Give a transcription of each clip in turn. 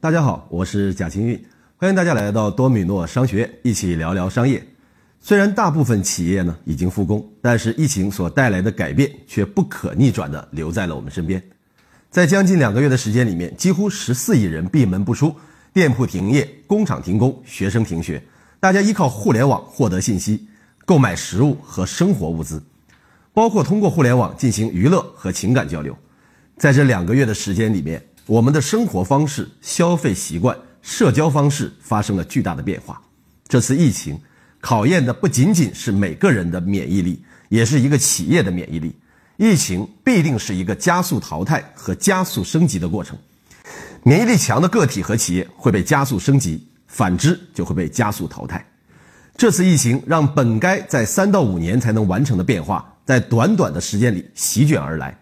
大家好，我是贾清运，欢迎大家来到多米诺商学院，一起聊聊商业。虽然大部分企业呢已经复工，但是疫情所带来的改变却不可逆转的留在了我们身边。在将近两个月的时间里面，几乎十四亿人闭门不出，店铺停业，工厂停工，学生停学，大家依靠互联网获得信息、购买食物和生活物资，包括通过互联网进行娱乐和情感交流。在这两个月的时间里面，我们的生活方式、消费习惯、社交方式发生了巨大的变化。这次疫情考验的不仅仅是每个人的免疫力，也是一个企业的免疫力。疫情必定是一个加速淘汰和加速升级的过程。免疫力强的个体和企业会被加速升级，反之就会被加速淘汰。这次疫情让本该在三到五年才能完成的变化，在短短的时间里席卷而来。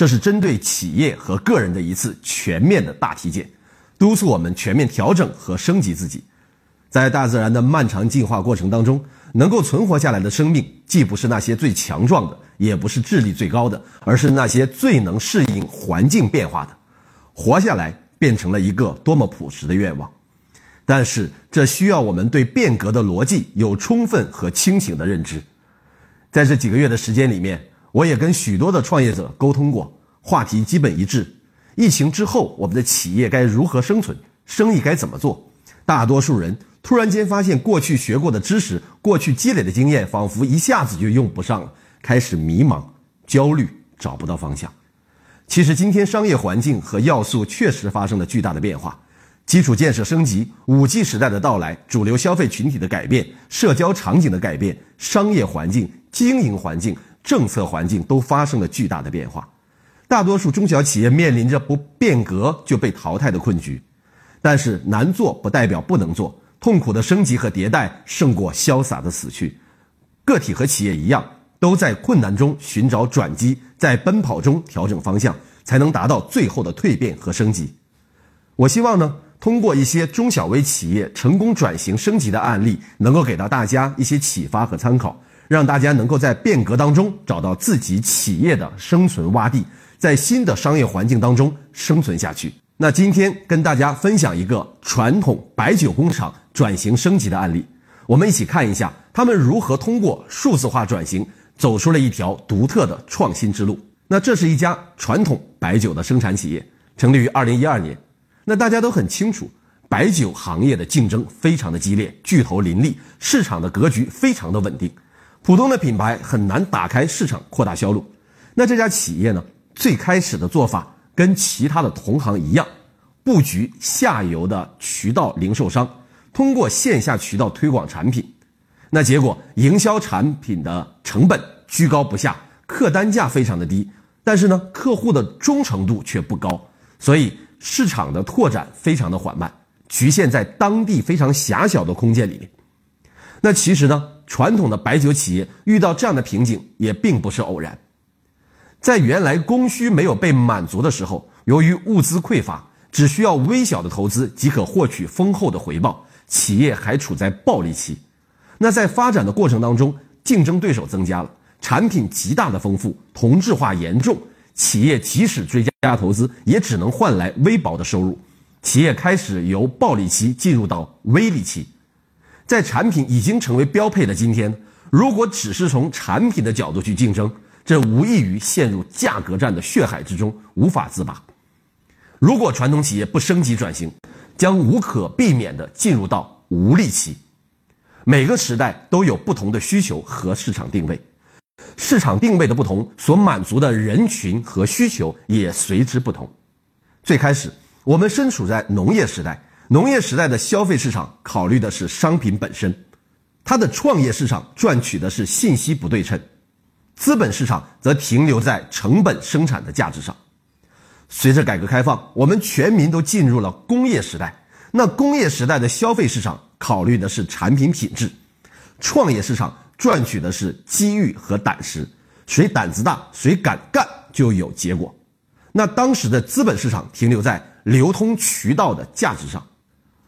这是针对企业和个人的一次全面的大体检，督促我们全面调整和升级自己。在大自然的漫长进化过程当中，能够存活下来的生命，既不是那些最强壮的，也不是智力最高的，而是那些最能适应环境变化的。活下来变成了一个多么朴实的愿望，但是这需要我们对变革的逻辑有充分和清醒的认知。在这几个月的时间里面。我也跟许多的创业者沟通过，话题基本一致。疫情之后，我们的企业该如何生存？生意该怎么做？大多数人突然间发现，过去学过的知识、过去积累的经验，仿佛一下子就用不上了，开始迷茫、焦虑，找不到方向。其实，今天商业环境和要素确实发生了巨大的变化：基础建设升级、五 G 时代的到来、主流消费群体的改变、社交场景的改变、商业环境、经营环境。政策环境都发生了巨大的变化，大多数中小企业面临着不变革就被淘汰的困局。但是难做不代表不能做，痛苦的升级和迭代胜过潇洒的死去。个体和企业一样，都在困难中寻找转机，在奔跑中调整方向，才能达到最后的蜕变和升级。我希望呢，通过一些中小微企业成功转型升级的案例，能够给到大家一些启发和参考。让大家能够在变革当中找到自己企业的生存洼地，在新的商业环境当中生存下去。那今天跟大家分享一个传统白酒工厂转型升级的案例，我们一起看一下他们如何通过数字化转型走出了一条独特的创新之路。那这是一家传统白酒的生产企业，成立于二零一二年。那大家都很清楚，白酒行业的竞争非常的激烈，巨头林立，市场的格局非常的稳定。普通的品牌很难打开市场、扩大销路。那这家企业呢？最开始的做法跟其他的同行一样，布局下游的渠道零售商，通过线下渠道推广产品。那结果，营销产品的成本居高不下，客单价非常的低，但是呢，客户的忠诚度却不高，所以市场的拓展非常的缓慢，局限在当地非常狭小的空间里面。那其实呢？传统的白酒企业遇到这样的瓶颈也并不是偶然，在原来供需没有被满足的时候，由于物资匮乏，只需要微小的投资即可获取丰厚的回报，企业还处在暴利期。那在发展的过程当中，竞争对手增加了，产品极大的丰富，同质化严重，企业即使追加投资，也只能换来微薄的收入，企业开始由暴利期进入到微利期。在产品已经成为标配的今天，如果只是从产品的角度去竞争，这无异于陷入价格战的血海之中，无法自拔。如果传统企业不升级转型，将无可避免地进入到无力期。每个时代都有不同的需求和市场定位，市场定位的不同，所满足的人群和需求也随之不同。最开始，我们身处在农业时代。农业时代的消费市场考虑的是商品本身，它的创业市场赚取的是信息不对称，资本市场则停留在成本生产的价值上。随着改革开放，我们全民都进入了工业时代，那工业时代的消费市场考虑的是产品品质，创业市场赚取的是机遇和胆识，谁胆子大，谁敢干就有结果。那当时的资本市场停留在流通渠道的价值上。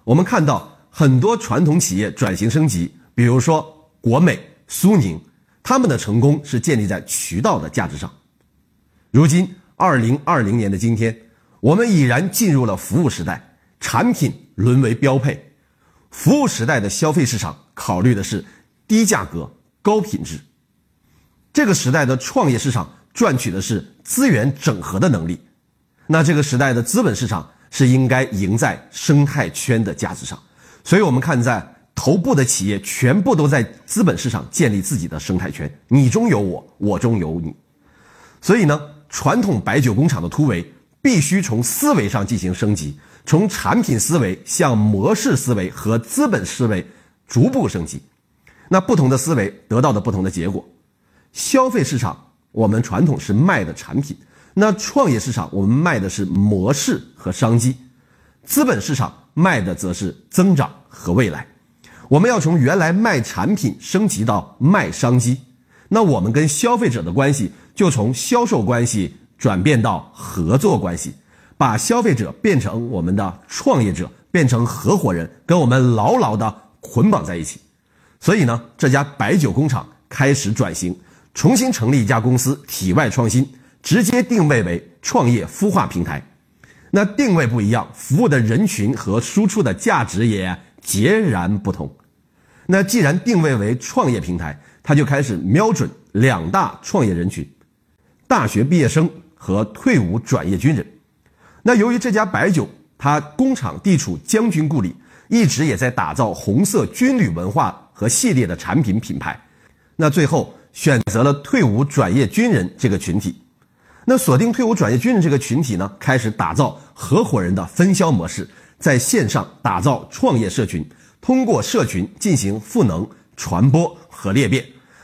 我们看到很多传统企业转型升级，比如说国美、苏宁，他们的成功是建立在渠道的价值上。如今，二零二零年的今天，我们已然进入了服务时代，产品沦为标配，服务时代的消费市场考虑的是低价格、高品质。这个时代的创业市场赚取的是资源整合的能力，那这个时代的资本市场是应该赢在生态圈的价值上。所以，我们看在头部的企业全部都在资本市场建立自己的生态圈，你中有我，我中有你。所以呢，传统白酒工厂的突围必须从思维上进行升级，从产品思维向模式思维和资本思维逐步升级。那不同的思维得到的不同的结果。消费市场，我们传统是卖的产品；那创业市场，我们卖的是模式和商机；资本市场卖的则是增长和未来。我们要从原来卖产品升级到卖商机，那我们跟消费者的关系就从销售关系转变到合作关系，把消费者变成我们的创业者，变成合伙人，跟我们牢牢的捆绑在一起。所以呢，这家白酒工厂开始转型。重新成立一家公司，体外创新，直接定位为创业孵化平台。那定位不一样，服务的人群和输出的价值也截然不同。那既然定位为创业平台，他就开始瞄准两大创业人群：大学毕业生和退伍转业军人。那由于这家白酒，它工厂地处将军故里，一直也在打造红色军旅文化和系列的产品品牌。那最后。选择了退伍转业军人这个群体，那锁定退伍转业军人这个群体呢，开始打造合伙人的分销模式，在线上打造创业社群，通过社群进行赋能、传播和裂变。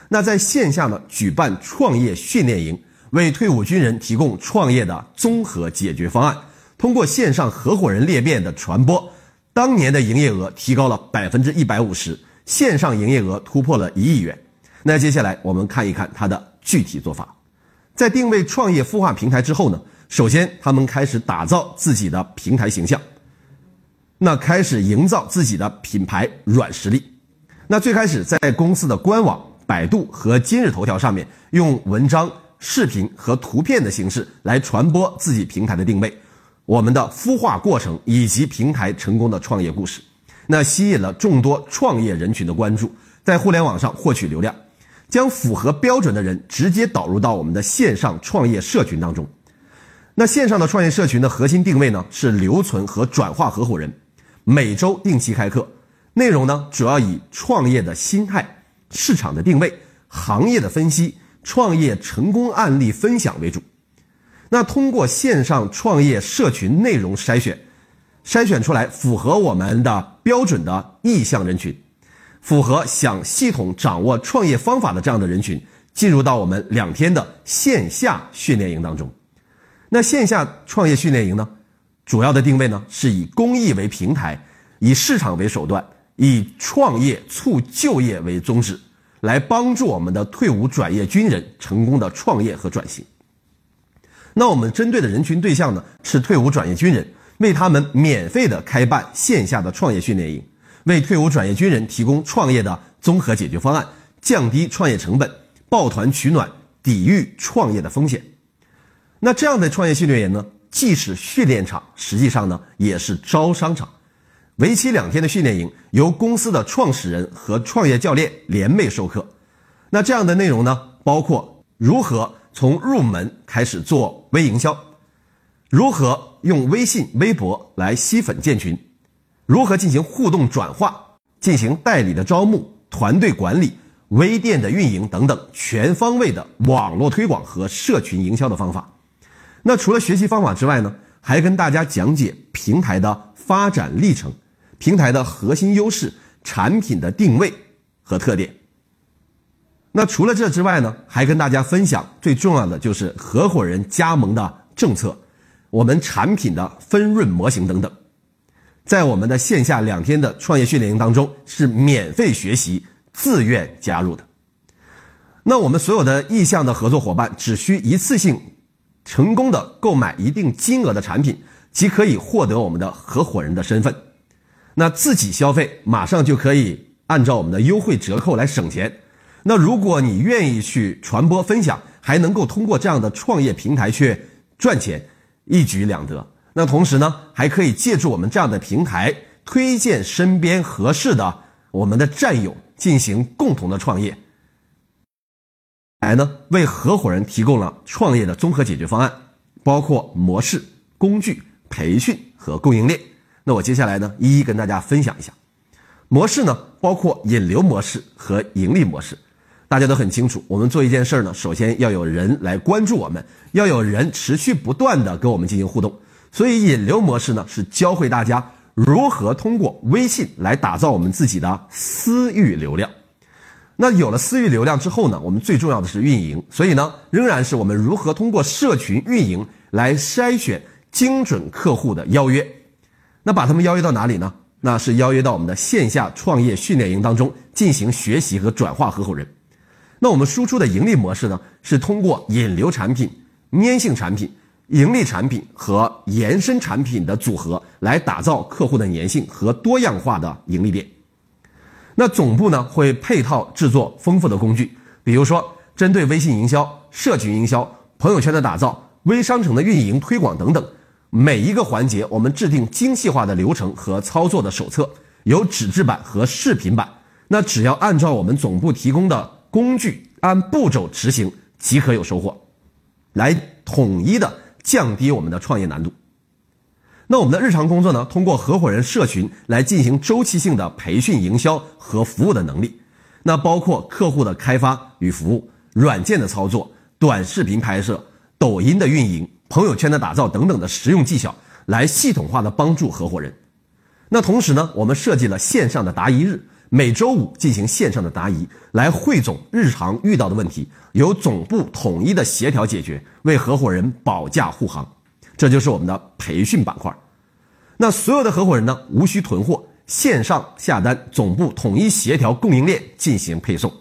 那在线下呢，举办创业训练营，为退伍军人提供创业的综合解决方案。通过线上合伙人裂变的传播，当年的营业额提高了百分之一百五十，线上营业额突破了一亿元。那接下来我们看一看它的具体做法，在定位创业孵化平台之后呢，首先他们开始打造自己的平台形象，那开始营造自己的品牌软实力。那最开始在公司的官网、百度和今日头条上面，用文章、视频和图片的形式来传播自己平台的定位、我们的孵化过程以及平台成功的创业故事，那吸引了众多创业人群的关注，在互联网上获取流量。将符合标准的人直接导入到我们的线上创业社群当中。那线上的创业社群的核心定位呢是留存和转化合伙人，每周定期开课，内容呢主要以创业的心态、市场的定位、行业的分析、创业成功案例分享为主。那通过线上创业社群内容筛选，筛选出来符合我们的标准的意向人群。符合想系统掌握创业方法的这样的人群，进入到我们两天的线下训练营当中。那线下创业训练营呢，主要的定位呢是以公益为平台，以市场为手段，以创业促就业为宗旨，来帮助我们的退伍转业军人成功的创业和转型。那我们针对的人群对象呢是退伍转业军人，为他们免费的开办线下的创业训练营。为退伍转业军人提供创业的综合解决方案，降低创业成本，抱团取暖，抵御创业的风险。那这样的创业训练营呢，既是训练场，实际上呢也是招商场。为期两天的训练营，由公司的创始人和创业教练联袂授课。那这样的内容呢，包括如何从入门开始做微营销，如何用微信、微博来吸粉建群。如何进行互动转化，进行代理的招募、团队管理、微店的运营等等全方位的网络推广和社群营销的方法？那除了学习方法之外呢，还跟大家讲解平台的发展历程、平台的核心优势、产品的定位和特点。那除了这之外呢，还跟大家分享最重要的就是合伙人加盟的政策、我们产品的分润模型等等。在我们的线下两天的创业训练营当中，是免费学习、自愿加入的。那我们所有的意向的合作伙伴，只需一次性成功的购买一定金额的产品，即可以获得我们的合伙人的身份。那自己消费，马上就可以按照我们的优惠折扣来省钱。那如果你愿意去传播分享，还能够通过这样的创业平台去赚钱，一举两得。那同时呢，还可以借助我们这样的平台，推荐身边合适的我们的战友进行共同的创业。来呢，为合伙人提供了创业的综合解决方案，包括模式、工具、培训和供应链。那我接下来呢，一一跟大家分享一下。模式呢，包括引流模式和盈利模式。大家都很清楚，我们做一件事儿呢，首先要有人来关注我们，要有人持续不断的跟我们进行互动。所以引流模式呢，是教会大家如何通过微信来打造我们自己的私域流量。那有了私域流量之后呢，我们最重要的是运营，所以呢，仍然是我们如何通过社群运营来筛选精准客户的邀约。那把他们邀约到哪里呢？那是邀约到我们的线下创业训练营当中进行学习和转化合伙人。那我们输出的盈利模式呢，是通过引流产品、粘性产品、盈利产品和延伸产品的组合来打造客户的粘性和多样化的盈利点。那总部呢会配套制作丰富的工具，比如说针对微信营销、社群营销、朋友圈的打造、微商城的运营推广等等，每一个环节我们制定精细化的流程和操作的手册，有纸质版和视频版。那只要按照我们总部提供的工具，按步骤执行即可有收获，来统一的降低我们的创业难度。那我们的日常工作呢？通过合伙人社群来进行周期性的培训、营销和服务的能力。那包括客户的开发与服务、软件的操作、短视频拍摄、抖音的运营、朋友圈的打造等等的实用技巧，来系统化的帮助合伙人。那同时呢，我们设计了线上的答疑日，每周五进行线上的答疑，来汇总日常遇到的问题，由总部统一的协调解决，为合伙人保驾护航。这就是我们的培训板块，那所有的合伙人呢，无需囤货，线上下单，总部统一协调供应链进行配送。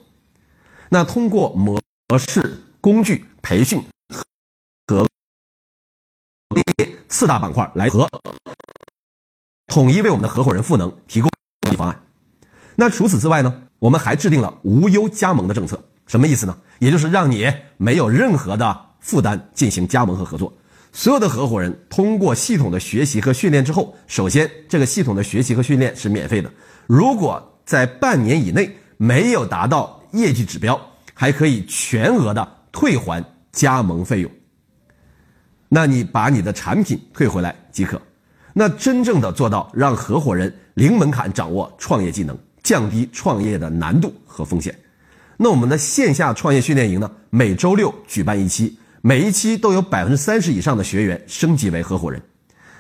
那通过模式、工具、培训和四大板块来和统一为我们的合伙人赋能提供方案。那除此之外呢，我们还制定了无忧加盟的政策，什么意思呢？也就是让你没有任何的负担进行加盟和合作。所有的合伙人通过系统的学习和训练之后，首先这个系统的学习和训练是免费的。如果在半年以内没有达到业绩指标，还可以全额的退还加盟费用。那你把你的产品退回来即可。那真正的做到让合伙人零门槛掌握创业技能，降低创业的难度和风险。那我们的线下创业训练营呢，每周六举办一期。每一期都有百分之三十以上的学员升级为合伙人，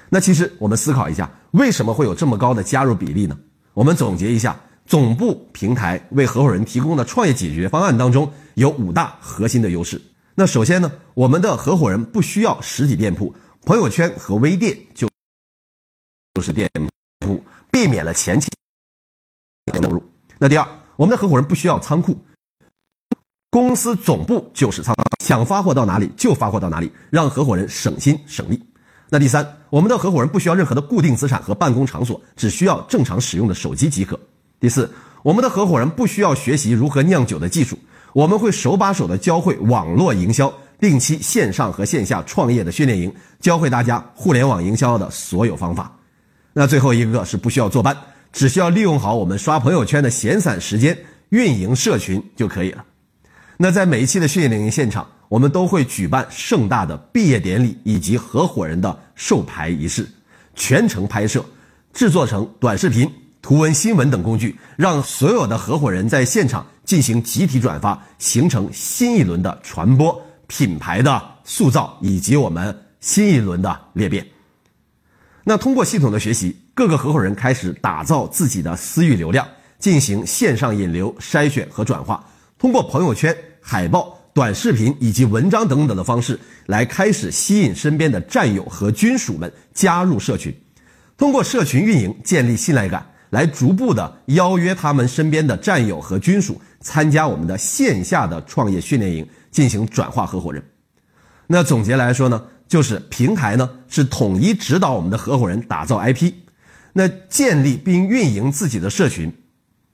那其实我们思考一下，为什么会有这么高的加入比例呢？我们总结一下，总部平台为合伙人提供的创业解决方案当中有五大核心的优势。那首先呢，我们的合伙人不需要实体店铺，朋友圈和微店就就是店铺，避免了前期投入。那第二，我们的合伙人不需要仓库。公司总部就是仓，想发货到哪里就发货到哪里，让合伙人省心省力。那第三，我们的合伙人不需要任何的固定资产和办公场所，只需要正常使用的手机即可。第四，我们的合伙人不需要学习如何酿酒的技术，我们会手把手的教会网络营销，定期线上和线下创业的训练营，教会大家互联网营销的所有方法。那最后一个是不需要坐班，只需要利用好我们刷朋友圈的闲散时间，运营社群就可以了。那在每一期的训练营现场，我们都会举办盛大的毕业典礼以及合伙人的授牌仪式，全程拍摄，制作成短视频、图文新闻等工具，让所有的合伙人在现场进行集体转发，形成新一轮的传播、品牌的塑造以及我们新一轮的裂变。那通过系统的学习，各个合伙人开始打造自己的私域流量，进行线上引流筛选和转化。通过朋友圈、海报、短视频以及文章等等的方式来开始吸引身边的战友和军属们加入社群，通过社群运营建立信赖感，来逐步的邀约他们身边的战友和军属参加我们的线下的创业训练营，进行转化合伙人。那总结来说呢，就是平台呢是统一指导我们的合伙人打造 IP，那建立并运营自己的社群，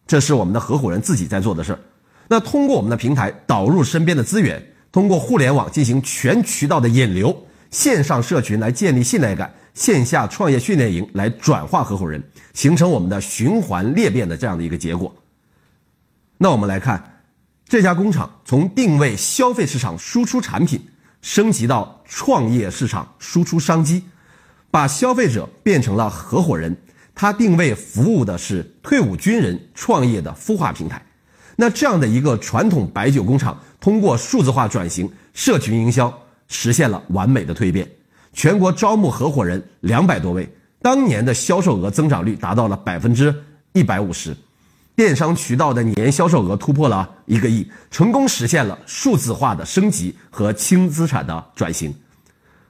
这是我们的合伙人自己在做的事儿。那通过我们的平台导入身边的资源，通过互联网进行全渠道的引流，线上社群来建立信赖感，线下创业训练营来转化合伙人，形成我们的循环裂变的这样的一个结果。那我们来看这家工厂从定位消费市场输出产品，升级到创业市场输出商机，把消费者变成了合伙人。它定位服务的是退伍军人创业的孵化平台。那这样的一个传统白酒工厂，通过数字化转型、社群营销，实现了完美的蜕变。全国招募合伙人两百多位，当年的销售额增长率达到了百分之一百五十，电商渠道的年销售额突破了一个亿，成功实现了数字化的升级和轻资产的转型。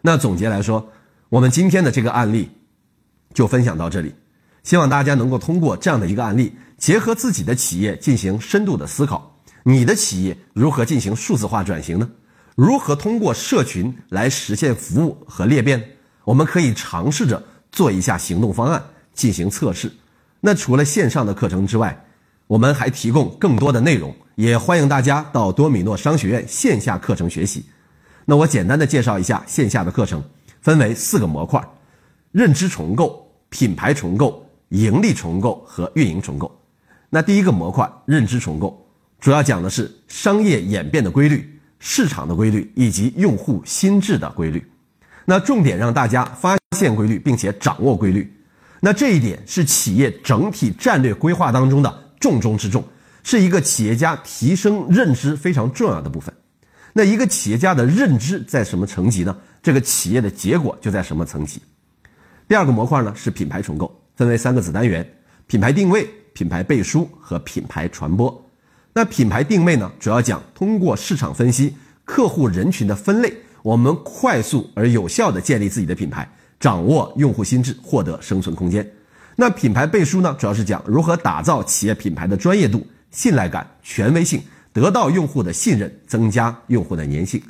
那总结来说，我们今天的这个案例就分享到这里，希望大家能够通过这样的一个案例。结合自己的企业进行深度的思考，你的企业如何进行数字化转型呢？如何通过社群来实现服务和裂变？我们可以尝试着做一下行动方案进行测试。那除了线上的课程之外，我们还提供更多的内容，也欢迎大家到多米诺商学院线下课程学习。那我简单的介绍一下线下的课程，分为四个模块：认知重构、品牌重构、盈利重构和运营重构。那第一个模块认知重构，主要讲的是商业演变的规律、市场的规律以及用户心智的规律。那重点让大家发现规律，并且掌握规律。那这一点是企业整体战略规划当中的重中之重，是一个企业家提升认知非常重要的部分。那一个企业家的认知在什么层级呢？这个企业的结果就在什么层级。第二个模块呢是品牌重构，分为三个子单元：品牌定位。品牌背书和品牌传播，那品牌定位呢？主要讲通过市场分析、客户人群的分类，我们快速而有效地建立自己的品牌，掌握用户心智，获得生存空间。那品牌背书呢？主要是讲如何打造企业品牌的专业度、信赖感、权威性，得到用户的信任，增加用户的粘性。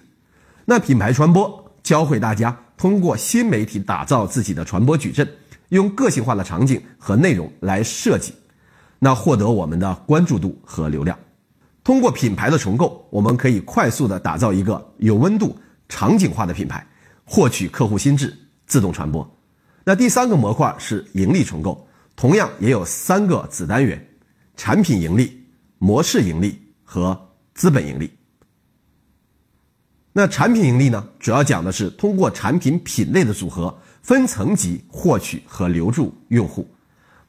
那品牌传播教会大家通过新媒体打造自己的传播矩阵，用个性化的场景和内容来设计。那获得我们的关注度和流量，通过品牌的重构，我们可以快速的打造一个有温度、场景化的品牌，获取客户心智，自动传播。那第三个模块是盈利重构，同样也有三个子单元：产品盈利、模式盈利和资本盈利。那产品盈利呢，主要讲的是通过产品品类的组合，分层级获取和留住用户；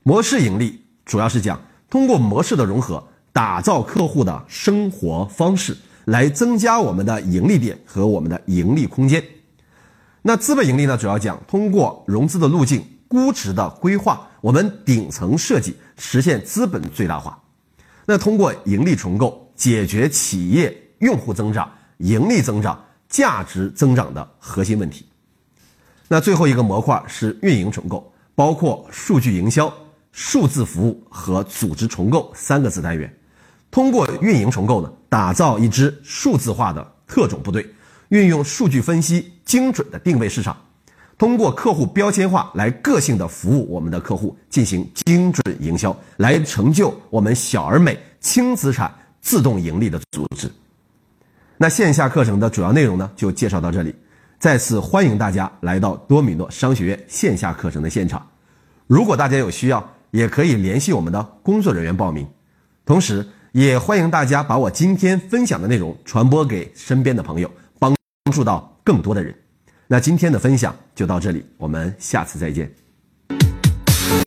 模式盈利。主要是讲通过模式的融合，打造客户的生活方式，来增加我们的盈利点和我们的盈利空间。那资本盈利呢？主要讲通过融资的路径、估值的规划，我们顶层设计实现资本最大化。那通过盈利重构，解决企业用户增长、盈利增长、价值增长的核心问题。那最后一个模块是运营重构，包括数据营销。数字服务和组织重构三个子单元，通过运营重构呢，打造一支数字化的特种部队，运用数据分析精准的定位市场，通过客户标签化来个性的服务我们的客户，进行精准营销，来成就我们小而美、轻资产、自动盈利的组织。那线下课程的主要内容呢，就介绍到这里。再次欢迎大家来到多米诺商学院线下课程的现场。如果大家有需要，也可以联系我们的工作人员报名，同时也欢迎大家把我今天分享的内容传播给身边的朋友，帮助到更多的人。那今天的分享就到这里，我们下次再见。